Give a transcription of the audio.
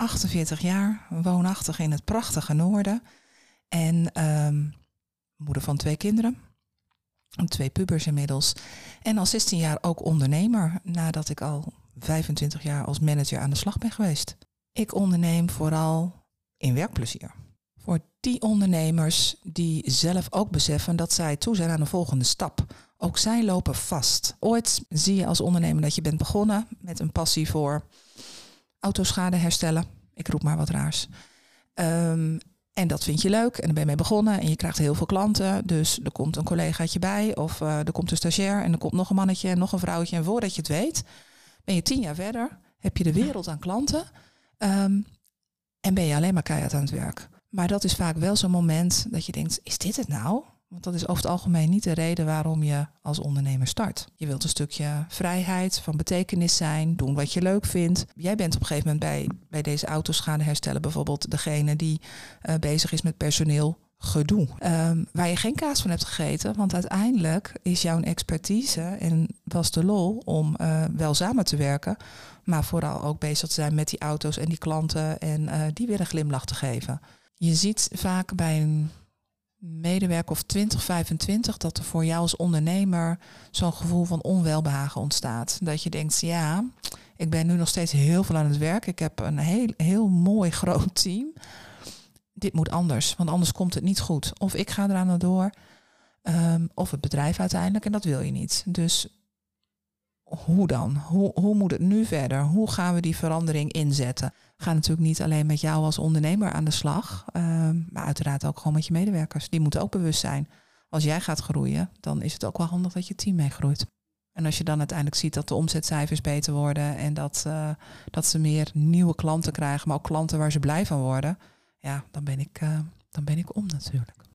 48 jaar, woonachtig in het prachtige noorden. En ehm, moeder van twee kinderen. Twee pubers inmiddels. En al 16 jaar ook ondernemer, nadat ik al 25 jaar als manager aan de slag ben geweest. Ik onderneem vooral in werkplezier. Voor die ondernemers die zelf ook beseffen dat zij toe zijn aan de volgende stap. Ook zij lopen vast. Ooit zie je als ondernemer dat je bent begonnen met een passie voor autoschade herstellen. Ik roep maar wat raars. Ehm, en dat vind je leuk en dan ben je mee begonnen en je krijgt heel veel klanten. Dus er komt een collegaatje bij of uh, er komt een stagiair en er komt nog een mannetje en nog een vrouwtje. En voordat je het weet, ben je tien jaar verder, heb je de wereld aan klanten um, en ben je alleen maar keihard aan het werk. Maar dat is vaak wel zo'n moment dat je denkt, is dit het nou? Want dat is over het algemeen niet de reden waarom je als ondernemer start. Je wilt een stukje vrijheid, van betekenis zijn, doen wat je leuk vindt. Jij bent op een gegeven moment bij, bij deze autoschade herstellen bijvoorbeeld degene die uh, bezig is met personeel gedoe. Um, waar je geen kaas van hebt gegeten. Want uiteindelijk is jouw expertise en was de lol om uh, wel samen te werken. Maar vooral ook bezig te zijn met die auto's en die klanten en uh, die weer een glimlach te geven. Je ziet vaak bij een medewerker of 20, 25 dat er voor jou als ondernemer zo'n gevoel van onwelbehagen ontstaat. Dat je denkt, ja, ik ben nu nog steeds heel veel aan het werk. Ik heb een heel, heel mooi groot team. Dit moet anders, want anders komt het niet goed. Of ik ga eraan door, um, of het bedrijf uiteindelijk, en dat wil je niet. Dus hoe dan? Hoe, hoe moet het nu verder? Hoe gaan we die verandering inzetten? We gaan natuurlijk niet alleen met jou als ondernemer aan de slag, um, maar uiteraard ook gewoon met je medewerkers. Die moeten ook bewust zijn. Als jij gaat groeien, dan is het ook wel handig dat je team meegroeit. En als je dan uiteindelijk ziet dat de omzetcijfers beter worden en dat, uh, dat ze meer nieuwe klanten krijgen, maar ook klanten waar ze blij van worden, ja, dan ben ik, uh, dan ben ik om natuurlijk.